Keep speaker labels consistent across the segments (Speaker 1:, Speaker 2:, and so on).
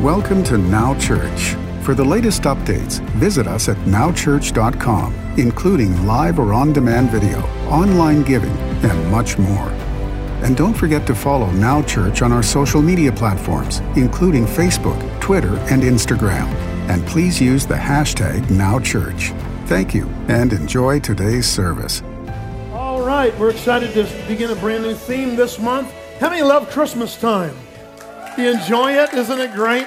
Speaker 1: Welcome to Now Church. For the latest updates, visit us at nowchurch.com, including live or on demand video, online giving, and much more. And don't forget to follow Now Church on our social media platforms, including Facebook, Twitter, and Instagram. And please use the hashtag NowChurch. Thank you and enjoy today's service.
Speaker 2: All right, we're excited to begin a brand new theme this month. How many love Christmas time? You enjoy it? Isn't it great?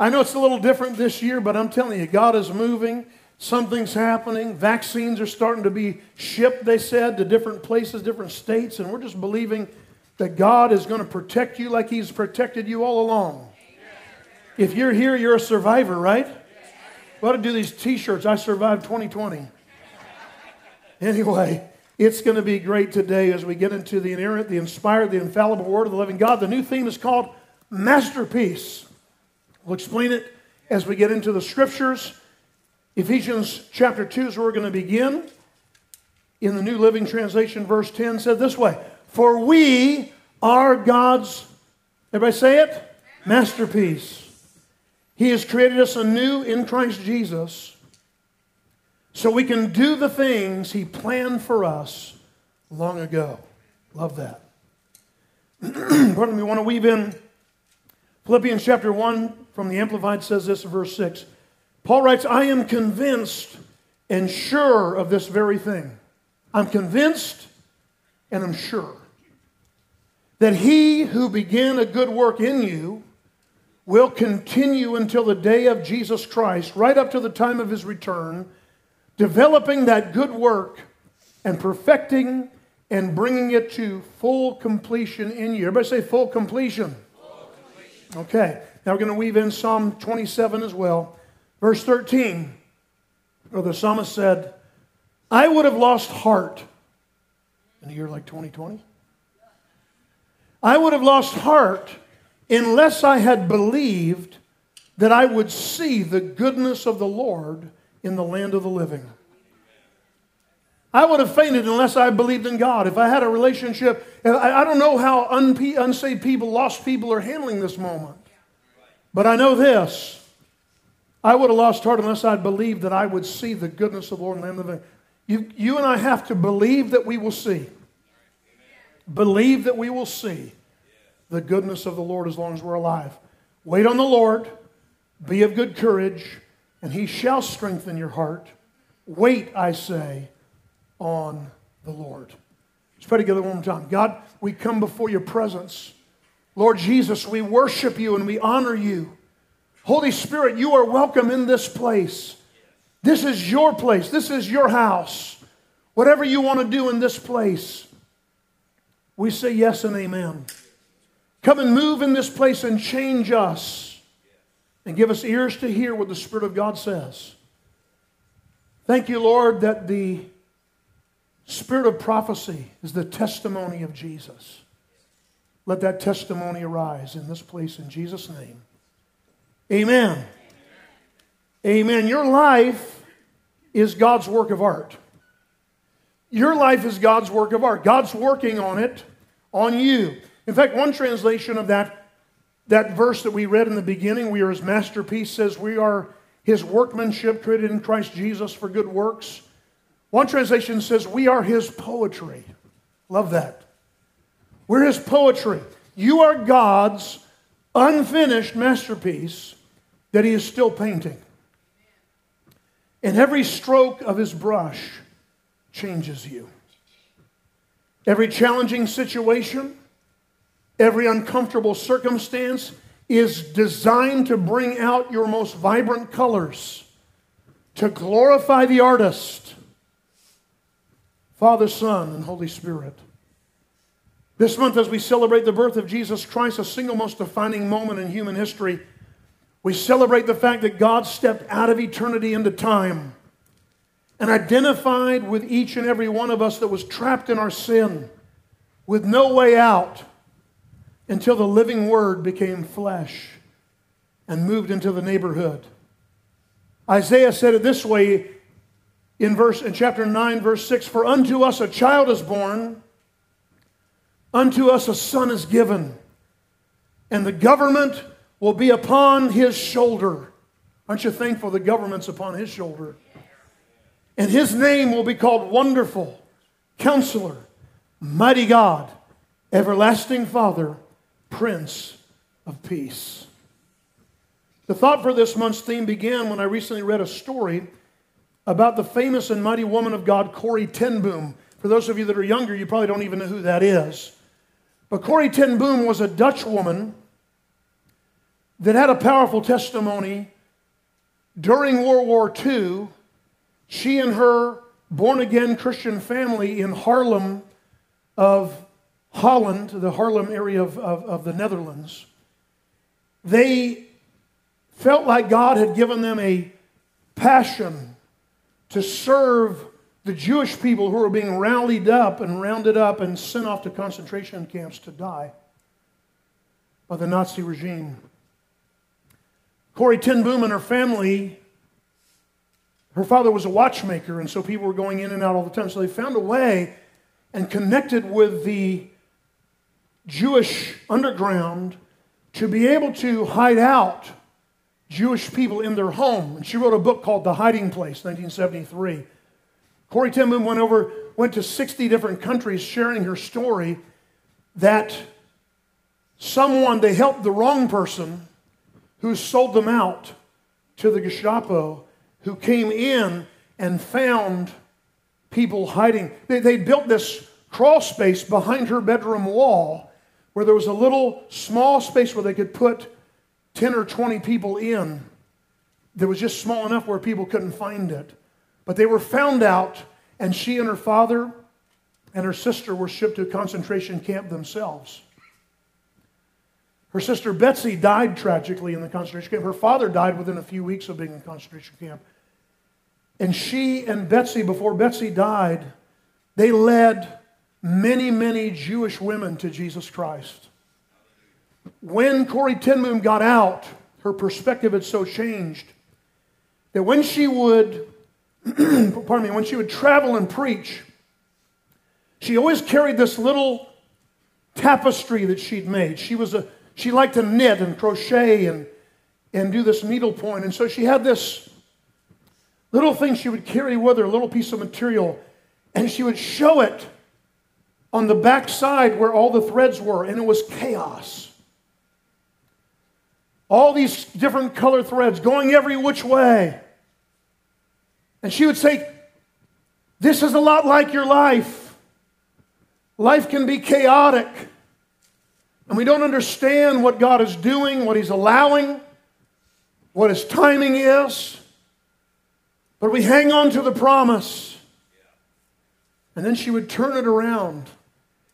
Speaker 2: I know it's a little different this year, but I'm telling you, God is moving. Something's happening. Vaccines are starting to be shipped, they said, to different places, different states, and we're just believing that God is going to protect you like He's protected you all along. If you're here, you're a survivor, right? We ought to do these t shirts. I survived 2020. Anyway, it's going to be great today as we get into the inerrant, the inspired, the infallible Word of the living God. The new theme is called Masterpiece. We'll explain it as we get into the scriptures. Ephesians chapter 2 is where we're going to begin. In the New Living Translation, verse 10 said this way For we are God's, everybody say it? Masterpiece. He has created us anew in Christ Jesus so we can do the things He planned for us long ago. Love that. Pardon me, want to weave in Philippians chapter 1 from the Amplified says this verse 6. Paul writes, I am convinced and sure of this very thing. I'm convinced and I'm sure that he who began a good work in you will continue until the day of Jesus Christ, right up to the time of his return, developing that good work and perfecting and bringing it to full completion in you. Everybody say full completion. Full completion. Okay. Now we're going to weave in Psalm 27 as well. Verse 13, where the psalmist said, I would have lost heart in a year like 2020. I would have lost heart unless I had believed that I would see the goodness of the Lord in the land of the living. I would have fainted unless I believed in God. If I had a relationship, I don't know how unsaved people, lost people are handling this moment. But I know this. I would have lost heart unless I'd believed that I would see the goodness of the Lord and the living. You, you and I have to believe that we will see. Believe that we will see the goodness of the Lord as long as we're alive. Wait on the Lord, be of good courage, and he shall strengthen your heart. Wait, I say, on the Lord. Let's pray together one more time. God, we come before your presence. Lord Jesus, we worship you and we honor you. Holy Spirit, you are welcome in this place. This is your place. This is your house. Whatever you want to do in this place, we say yes and amen. Come and move in this place and change us and give us ears to hear what the Spirit of God says. Thank you, Lord, that the spirit of prophecy is the testimony of Jesus. Let that testimony arise in this place in Jesus' name. Amen. Amen. Your life is God's work of art. Your life is God's work of art. God's working on it, on you. In fact, one translation of that, that verse that we read in the beginning, we are his masterpiece, says we are his workmanship created in Christ Jesus for good works. One translation says we are his poetry. Love that. We're his poetry. You are God's unfinished masterpiece that he is still painting. And every stroke of his brush changes you. Every challenging situation, every uncomfortable circumstance is designed to bring out your most vibrant colors, to glorify the artist, Father, Son, and Holy Spirit. This month, as we celebrate the birth of Jesus Christ, a single most defining moment in human history, we celebrate the fact that God stepped out of eternity into time and identified with each and every one of us that was trapped in our sin with no way out until the living word became flesh and moved into the neighborhood. Isaiah said it this way in verse in chapter 9 verse 6 for unto us a child is born Unto us a son is given, and the government will be upon his shoulder. Aren't you thankful the government's upon his shoulder? And his name will be called Wonderful, Counselor, Mighty God, Everlasting Father, Prince of Peace. The thought for this month's theme began when I recently read a story about the famous and mighty woman of God, Corrie ten Boom. For those of you that are younger, you probably don't even know who that is. But Corrie ten Boom was a Dutch woman that had a powerful testimony during World War II. She and her born again Christian family in Haarlem of Holland, the Haarlem area of, of, of the Netherlands, they felt like God had given them a passion to serve the Jewish people who were being rallied up and rounded up and sent off to concentration camps to die by the Nazi regime. Corrie ten Boom and her family, her father was a watchmaker, and so people were going in and out all the time. So they found a way and connected with the Jewish underground to be able to hide out Jewish people in their home. And she wrote a book called The Hiding Place, 1973. Corrie ten Boom went over, went to 60 different countries sharing her story that someone, they helped the wrong person who sold them out to the Gestapo, who came in and found people hiding. They, they built this crawl space behind her bedroom wall where there was a little small space where they could put 10 or 20 people in. That was just small enough where people couldn't find it. But they were found out, and she and her father and her sister were shipped to a concentration camp themselves. Her sister Betsy died tragically in the concentration camp. Her father died within a few weeks of being in the concentration camp. And she and Betsy, before Betsy died, they led many, many Jewish women to Jesus Christ. When Corrie ten Boom got out, her perspective had so changed that when she would, pardon me, when she would travel and preach, she always carried this little tapestry that she'd made. She was a she liked to knit and crochet and, and do this needlepoint. And so she had this little thing she would carry with her, a little piece of material, and she would show it on the back side where all the threads were, and it was chaos. All these different color threads going every which way. And she would say, This is a lot like your life. Life can be chaotic and we don't understand what God is doing, what He's allowing, what His timing is, but we hang on to the promise. And then she would turn it around,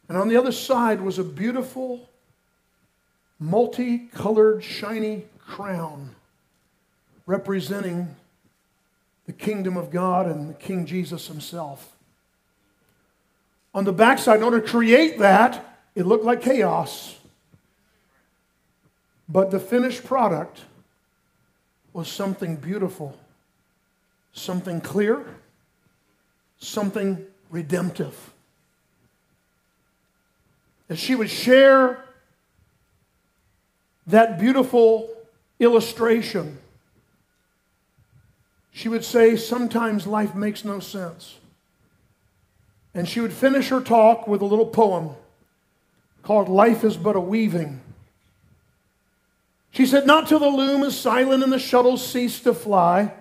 Speaker 2: and on the other side was a beautiful, multicolored, shiny crown representing the kingdom of God and the King Jesus himself. On the backside, in order to create that, it looked like chaos. But the finished product was something beautiful, something clear, something redemptive. As she would share that beautiful illustration, she would say, Sometimes life makes no sense. And she would finish her talk with a little poem called Life is But a Weaving. She said, Not till the loom is silent and the shuttles cease to fly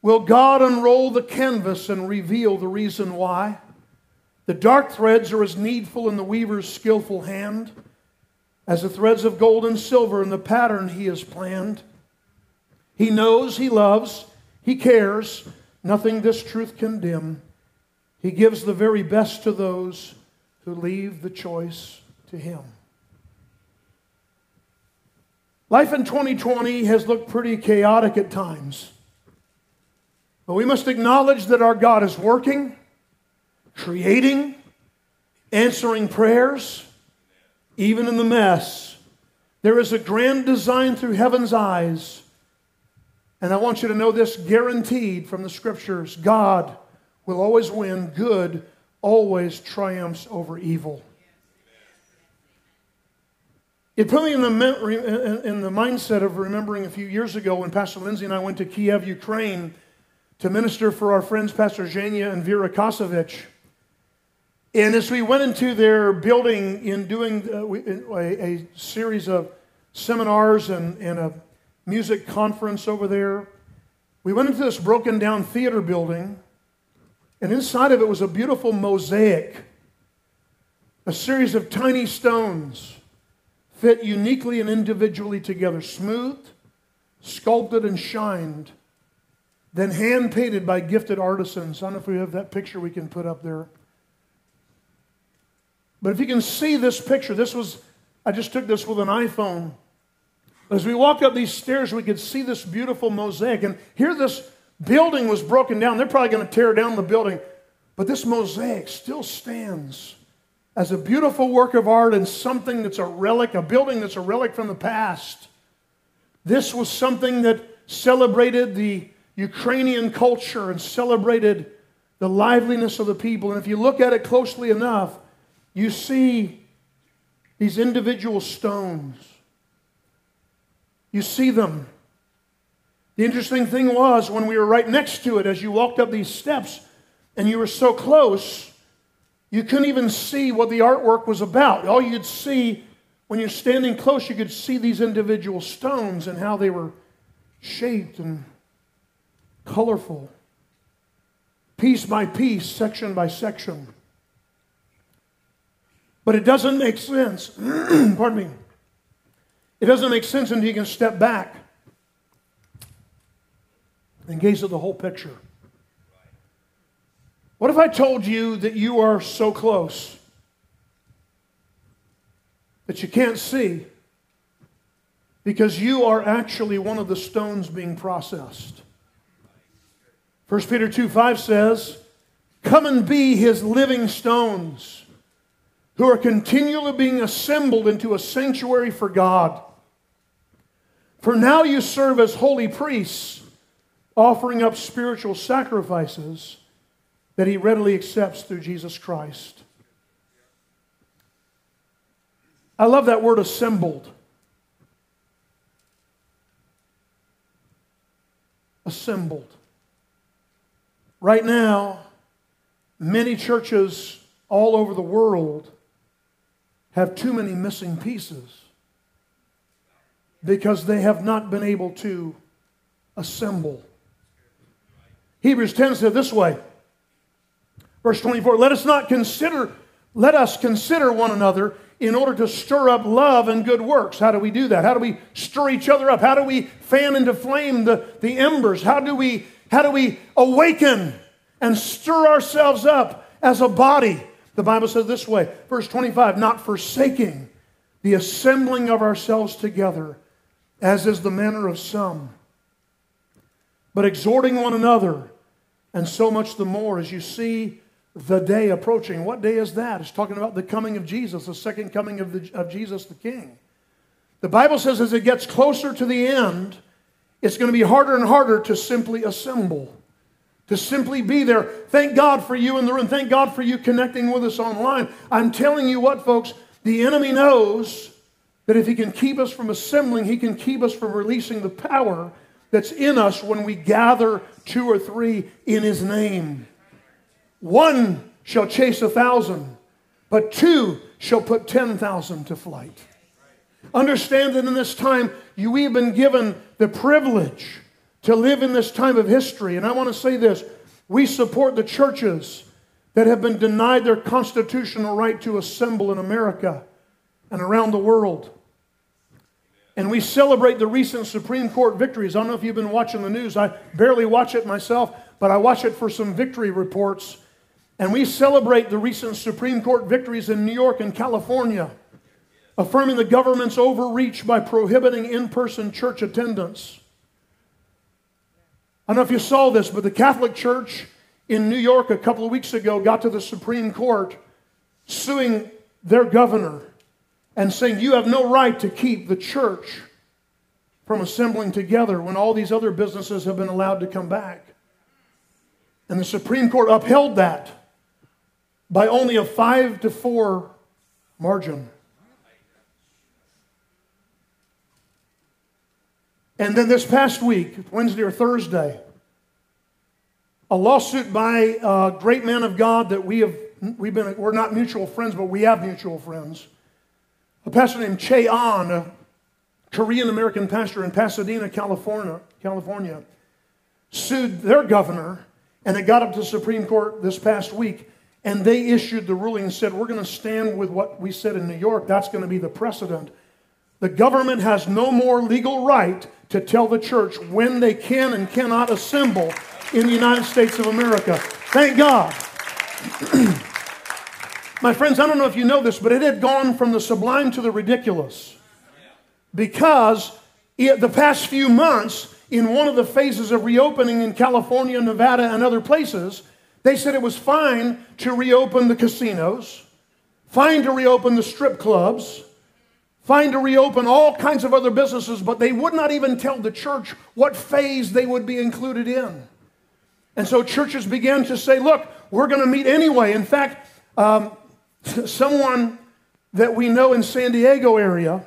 Speaker 2: will God unroll the canvas and reveal the reason why. The dark threads are as needful in the weaver's skillful hand as the threads of gold and silver in the pattern he has planned. He knows, he loves, he cares. Nothing this truth can dim. He gives the very best to those who leave the choice to him. Life in 2020 has looked pretty chaotic at times. But we must acknowledge that our God is working, creating, answering prayers, even in the mess. There is a grand design through heaven's eyes. And I want you to know this guaranteed from the scriptures God will always win, good always triumphs over evil. It put me in the, in the mindset of remembering a few years ago when Pastor Lindsay and I went to Kiev, Ukraine to minister for our friends Pastor Zhenya and Vera Kosovich. And as we went into their building in doing uh, a, a series of seminars and, and a music conference over there, we went into this broken down theater building, and inside of it was a beautiful mosaic, a series of tiny stones fit uniquely and individually together, smoothed, sculpted, and shined, then hand painted by gifted artisans. I don't know if we have that picture we can put up there. But if you can see this picture, this was, I just took this with an iPhone. As we walked up these stairs, we could see this beautiful mosaic. And here, this building was broken down. They're probably going to tear down the building. But this mosaic still stands as a beautiful work of art and something that's a relic, a building that's a relic from the past. This was something that celebrated the Ukrainian culture and celebrated the liveliness of the people. And if you look at it closely enough, you see these individual stones. You see them. The interesting thing was when we were right next to it, as you walked up these steps and you were so close, you couldn't even see what the artwork was about. All you'd see when you're standing close, you could see these individual stones and how they were shaped and colorful, piece by piece, section by section. But it doesn't make sense. Pardon me. It doesn't make sense until you can step back and gaze at the whole picture. What if I told you that you are so close that you can't see because you are actually one of the stones being processed? 1 Peter 2 5 says, Come and be his living stones who are continually being assembled into a sanctuary for God. For now you serve as holy priests, offering up spiritual sacrifices that he readily accepts through Jesus Christ. I love that word assembled. Assembled. Right now, many churches all over the world have too many missing pieces because they have not been able to assemble. Hebrews 10 said this way Verse 24, let us not consider, let us consider one another in order to stir up love and good works. How do we do that? How do we stir each other up? How do we fan into flame the, the embers? How do we how do we awaken and stir ourselves up as a body? The Bible says this way, verse 25, not forsaking the assembling of ourselves together, as is the manner of some, but exhorting one another, and so much the more as you see the day approaching. What day is that? It's talking about the coming of Jesus, the second coming of, the, of Jesus the King. The Bible says as it gets closer to the end, it's going to be harder and harder to simply assemble, to simply be there. Thank God for you in the room. Thank God for you connecting with us online. I'm telling you what, folks, the enemy knows that if he can keep us from assembling, he can keep us from releasing the power that's in us when we gather two or three in his name. One shall chase a thousand, but two shall put 10,000 to flight. Understand that in this time, you, we have been given the privilege to live in this time of history. And I want to say this we support the churches that have been denied their constitutional right to assemble in America and around the world. And we celebrate the recent Supreme Court victories. I don't know if you've been watching the news. I barely watch it myself, but I watch it for some victory reports. And we celebrate the recent Supreme Court victories in New York and California, affirming the government's overreach by prohibiting in person church attendance. I don't know if you saw this, but the Catholic Church in New York a couple of weeks ago got to the Supreme Court suing their governor and saying, You have no right to keep the church from assembling together when all these other businesses have been allowed to come back. And the Supreme Court upheld that by only a five to four margin. And then this past week, Wednesday or Thursday, a lawsuit by a great man of God that we have, we've been, we're not mutual friends, but we have mutual friends. A pastor named Che Ahn, a Korean American pastor in Pasadena, California, California, sued their governor, and it got up to the Supreme Court this past week, and they issued the ruling and said, We're going to stand with what we said in New York. That's going to be the precedent. The government has no more legal right to tell the church when they can and cannot assemble in the United States of America. Thank God. My friends, I don't know if you know this, but it had gone from the sublime to the ridiculous. Because it, the past few months, in one of the phases of reopening in California, Nevada, and other places, they said it was fine to reopen the casinos, fine to reopen the strip clubs, fine to reopen all kinds of other businesses, but they would not even tell the church what phase they would be included in. And so churches began to say, look, we're going to meet anyway. In fact, um, someone that we know in San Diego area,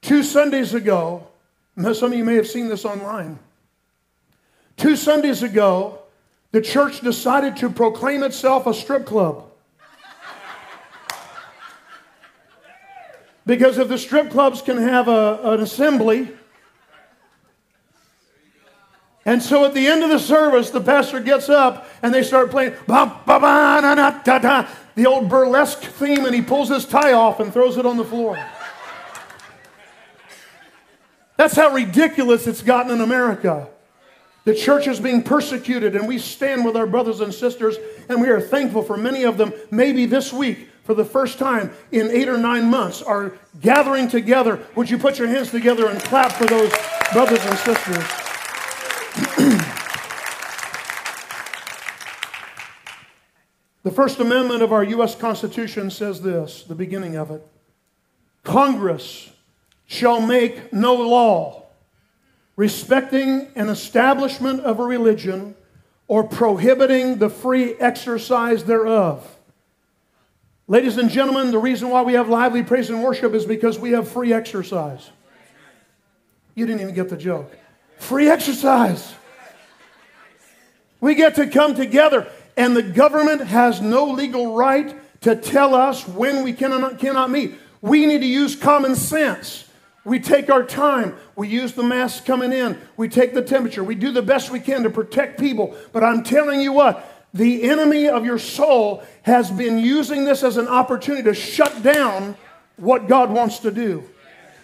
Speaker 2: two Sundays ago, some of you may have seen this online. Two Sundays ago, the church decided to proclaim itself a strip club. Because if the strip clubs can have a, an assembly, and so at the end of the service, the pastor gets up and they start playing ba ba ba na na da da, the old burlesque theme, and he pulls his tie off and throws it on the floor. That's how ridiculous it's gotten in America. The church is being persecuted, and we stand with our brothers and sisters, and we are thankful for many of them. Maybe this week, for the first time in eight or nine months, are gathering together. Would you put your hands together and clap for those brothers and sisters? the First Amendment of our U.S. Constitution says this, the beginning of it Congress shall make no law respecting an establishment of a religion or prohibiting the free exercise thereof. Ladies and gentlemen, the reason why we have lively praise and worship is because we have free exercise. You didn't even get the joke. Free exercise. We get to come together, and the government has no legal right to tell us when we cannot, cannot meet. We need to use common sense. We take our time. We use the masks coming in. We take the temperature. We do the best we can to protect people. But I'm telling you what, the enemy of your soul has been using this as an opportunity to shut down what God wants to do.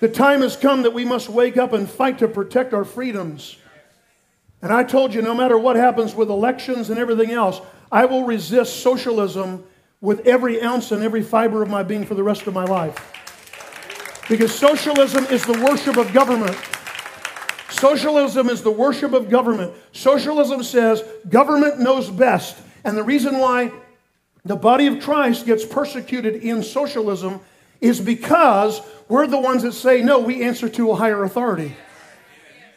Speaker 2: The time has come that we must wake up and fight to protect our freedoms. And I told you, no matter what happens with elections and everything else, I will resist socialism with every ounce and every fiber of my being for the rest of my life. Because socialism is the worship of government. Socialism is the worship of government. Socialism says government knows best. And the reason why the body of Christ gets persecuted in socialism is because we're the ones that say, no, we answer to a higher authority.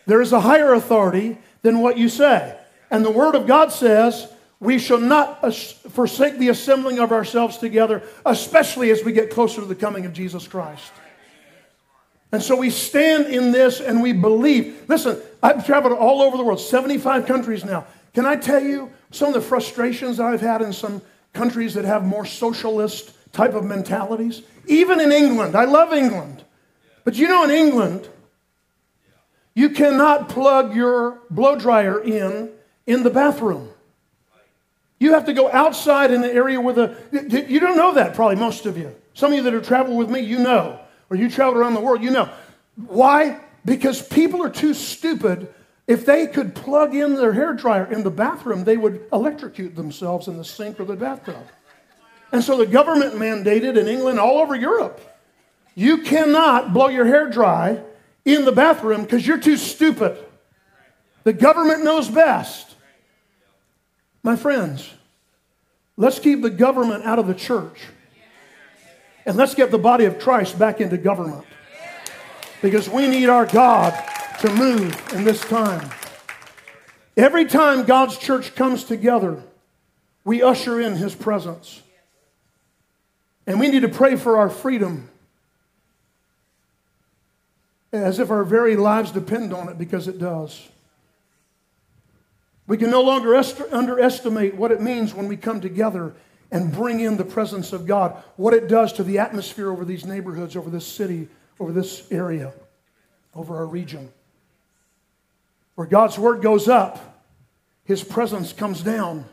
Speaker 2: There is a higher authority than what you say. And the Word of God says, we shall not forsake the assembling of ourselves together, especially as we get closer to the coming of Jesus Christ. And so we stand in this and we believe. Listen, I've traveled all over the world, 75 countries now. Can I tell you some of the frustrations I've had in some countries that have more socialist type of mentalities? Even in England, I love England. But you know, in England, you cannot plug your blow dryer in in the bathroom. You have to go outside in the area where the. You don't know that, probably, most of you. Some of you that have traveled with me, you know or you travel around the world, you know. Why? Because people are too stupid. If they could plug in their hair dryer in the bathroom, they would electrocute themselves in the sink or the bathtub. And so the government mandated in England, all over Europe, you cannot blow your hair dry in the bathroom because you're too stupid. The government knows best. My friends, let's keep the government out of the church. And let's get the body of Christ back into government. Because we need our God to move in this time. Every time God's church comes together, we usher in his presence. And we need to pray for our freedom. as if our very lives depend on it because it does. We can no longer est- underestimate what it means when we come together and bring in the presence of God, what it does to the atmosphere over these neighborhoods, over this city, over this area, over our region. Where God's word goes up, his presence comes down.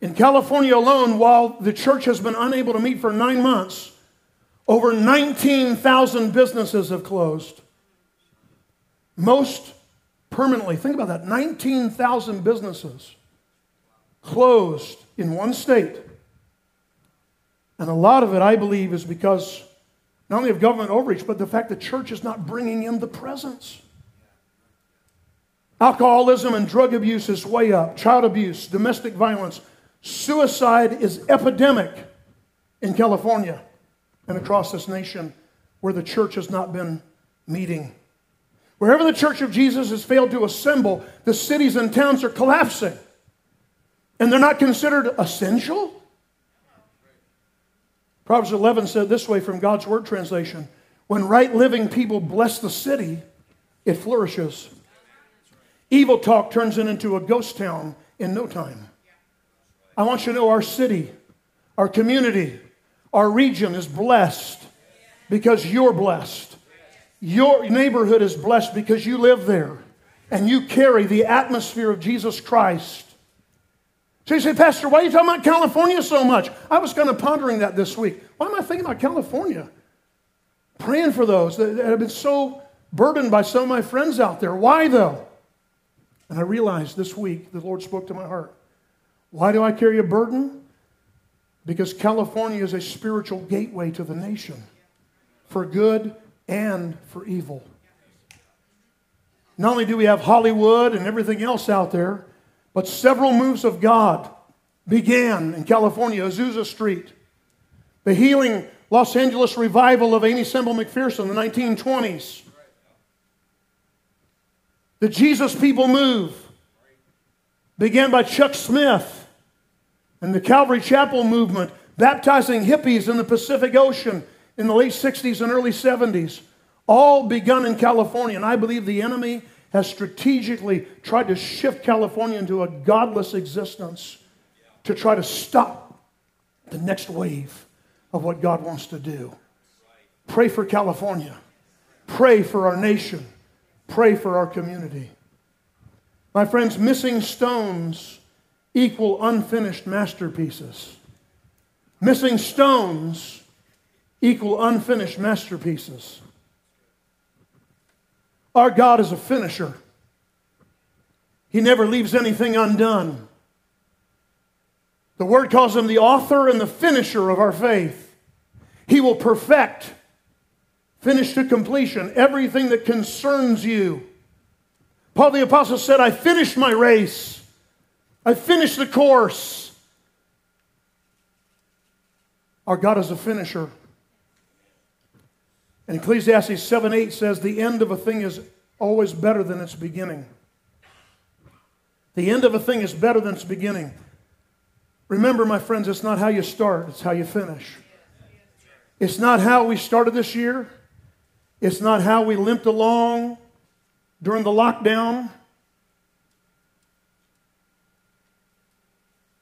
Speaker 2: In California alone, while the church has been unable to meet for nine months, over 19,000 businesses have closed. Most permanently. Think about that 19,000 businesses closed in one state. And a lot of it, I believe, is because not only of government overreach, but the fact that church is not bringing in the presence. Alcoholism and drug abuse is way up, child abuse, domestic violence, suicide is epidemic in California and across this nation where the church has not been meeting. Wherever the church of Jesus has failed to assemble, the cities and towns are collapsing. And they're not considered essential? Proverbs 11 said this way from God's Word translation When right living people bless the city, it flourishes. Evil talk turns it into a ghost town in no time. I want you to know our city, our community, our region is blessed because you're blessed. Your neighborhood is blessed because you live there and you carry the atmosphere of Jesus Christ. So you say, Pastor, why are you talking about California so much? I was kind of pondering that this week. Why am I thinking about California? Praying for those that have been so burdened by some of my friends out there. Why though? And I realized this week the Lord spoke to my heart. Why do I carry a burden? Because California is a spiritual gateway to the nation for good and for evil. Not only do we have Hollywood and everything else out there, but several moves of God began in California, Azusa Street. The healing Los Angeles revival of Aimee Semple McPherson in the 1920s. The Jesus People move began by Chuck Smith and the Calvary Chapel movement, baptizing hippies in the Pacific Ocean in the late 60s and early 70s, all begun in California. And I believe the enemy has strategically tried to shift California into a godless existence to try to stop the next wave of what God wants to do. Pray for California. Pray for our nation. Pray for our community. My friends, missing stones equal unfinished masterpieces. Missing stones equal unfinished masterpieces. Our God is a finisher. He never leaves anything undone. The word calls him the author and the finisher of our faith. He will perfect, finish to completion, everything that concerns you. Paul the Apostle said, I finished my race. I finished the course. Our God is a finisher. And Ecclesiastes 7 8 says, The end of a thing is always better than its beginning. The end of a thing is better than its beginning. Remember, my friends, it's not how you start, it's how you finish. It's not how we started this year, it's not how we limped along during the lockdown.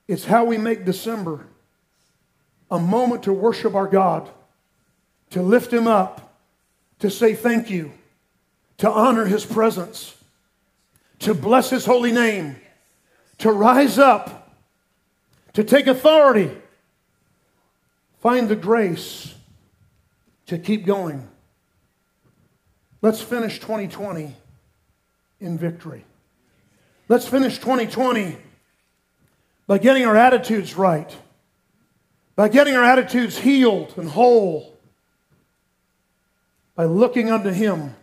Speaker 2: It's how we make December a moment to worship our God, to lift Him up, to say thank you, to honor His presence, to bless His holy name, to rise up, to take authority, find the grace to keep going. Let's finish 2020 in victory. Let's finish 2020 by getting our attitudes right, by getting our attitudes healed and whole, by looking unto Him,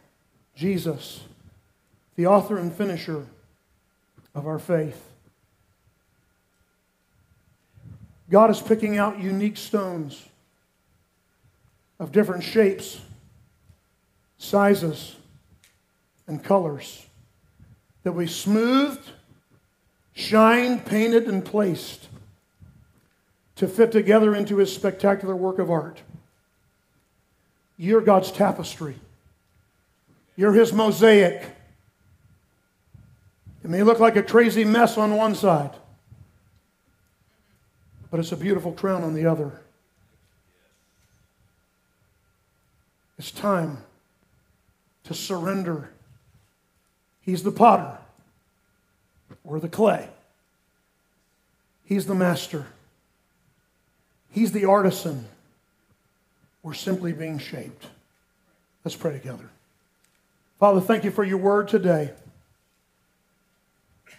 Speaker 2: Jesus, the author and finisher of our faith. God is picking out unique stones of different shapes, sizes, and colors that we smoothed shined, painted, and placed to fit together into his spectacular work of art. You're God's tapestry. You're His mosaic. It may look like a crazy mess on one side, but it's a beautiful crown on the other. It's time to surrender. He's the potter, we're the clay. He's the master, He's the artisan. We're simply being shaped. Let's pray together. Father, thank you for your word today.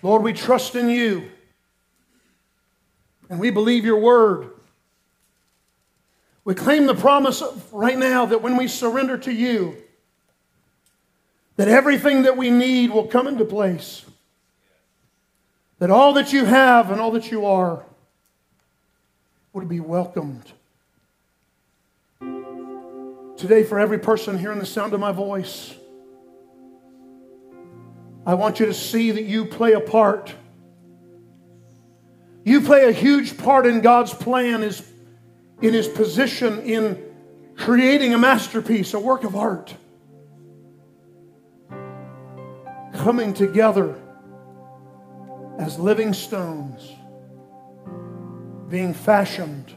Speaker 2: Lord, we trust in you and we believe your word. We claim the promise right now that when we surrender to you, that everything that we need will come into place. That all that you have and all that you are would be welcomed. Today, for every person hearing the sound of my voice, I want you to see that you play a part. You play a huge part in God's plan, is in his position in creating a masterpiece, a work of art. coming together as living stones, being fashioned.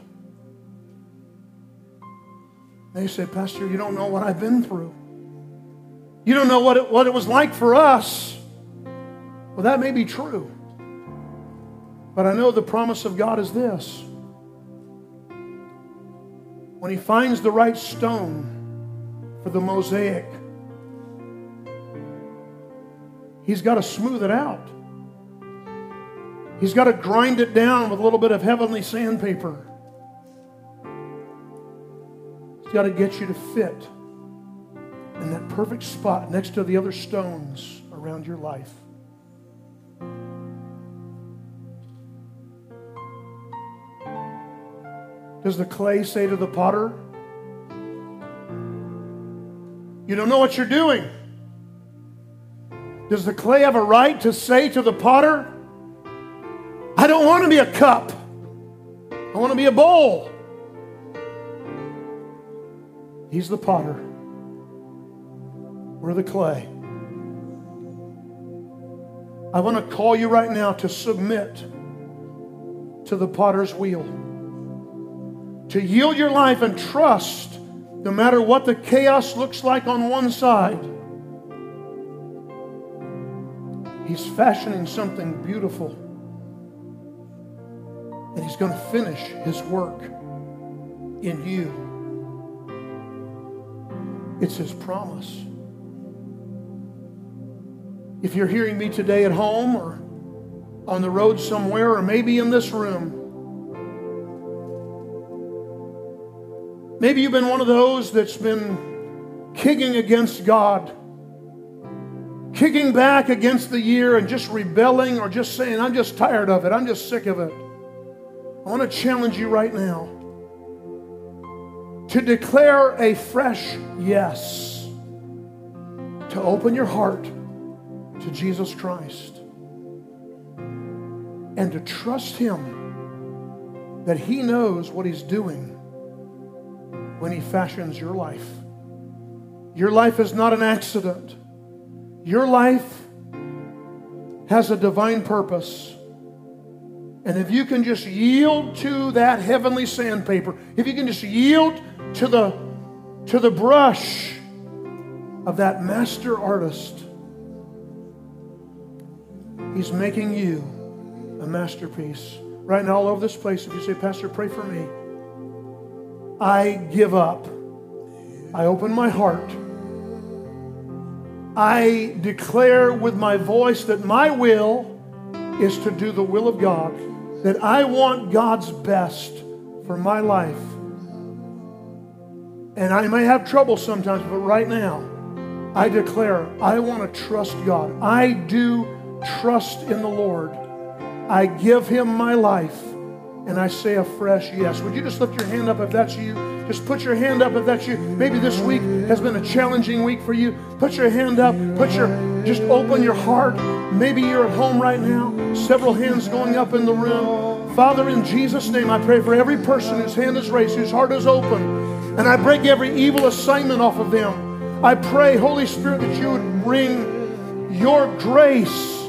Speaker 2: They say, Pastor, you don't know what I've been through. You don't know what it, what it was like for us. Well, that may be true. But I know the promise of God is this when He finds the right stone for the mosaic, He's got to smooth it out. He's got to grind it down with a little bit of heavenly sandpaper. Got to get you to fit in that perfect spot next to the other stones around your life. Does the clay say to the potter, You don't know what you're doing? Does the clay have a right to say to the potter, I don't want to be a cup, I want to be a bowl? He's the potter. We're the clay. I want to call you right now to submit to the potter's wheel, to yield your life and trust no matter what the chaos looks like on one side He's fashioning something beautiful. And He's going to finish His work in you. It's His promise. If you're hearing me today at home or on the road somewhere or maybe in this room, maybe you've been one of those that's been kicking against God kicking back against the year and just rebelling or just saying, I'm just tired of it, I'm just sick of it. I want to challenge you right now to declare a fresh yes, to open your heart to Jesus Christ and to trust Him that He knows what He's doing when He fashions your life. Your life is not an accident. Your life has a divine purpose. And if you can just yield to that heavenly sandpaper, if you can just yield to the, to the brush of that master artist, he's making you a masterpiece. Right now, all over this place, if you say, Pastor, pray for me, I give up. I open my heart I declare with my voice that my will is to do the will of God, that I want God's best for my life. And I may have trouble sometimes, but right now, I declare I want to trust God. I do trust in the Lord. I give Him my life, and I say a fresh yes. Would you just lift your hand up if that's you? Just put your hand up if that's you. Maybe this week has been a challenging week for you. Put your hand up. Put your just open your heart. Maybe you're at home right now. Several hands going up in the room. Father, in Jesus' name, I pray for every person whose hand is raised, whose heart is open. And I break every evil assignment off of them. I pray, Holy Spirit, that you would bring your grace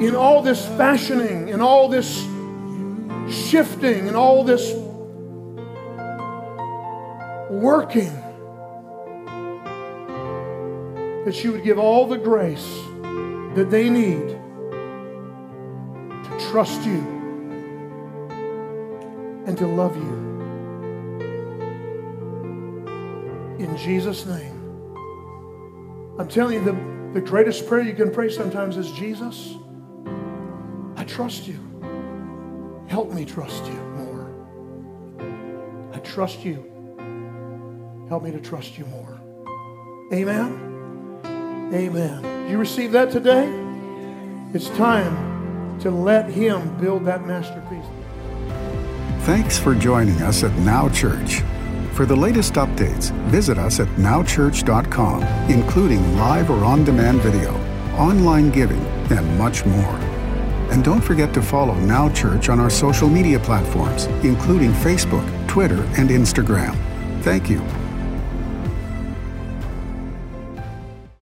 Speaker 2: in all this fashioning, in all this shifting, in all this working. That you would give all the grace that they need to trust you and to love you. In Jesus' name. I'm telling you, the, the greatest prayer you can pray sometimes is Jesus, I trust you. Help me trust you more. I trust you. Help me to trust you more. Amen. Amen. You receive that today? It's time to let Him build that masterpiece.
Speaker 1: Thanks for joining us at Now Church. For the latest updates, visit us at nowchurch.com, including live or on demand video, online giving, and much more. And don't forget to follow Now Church on our social media platforms, including Facebook, Twitter, and Instagram. Thank you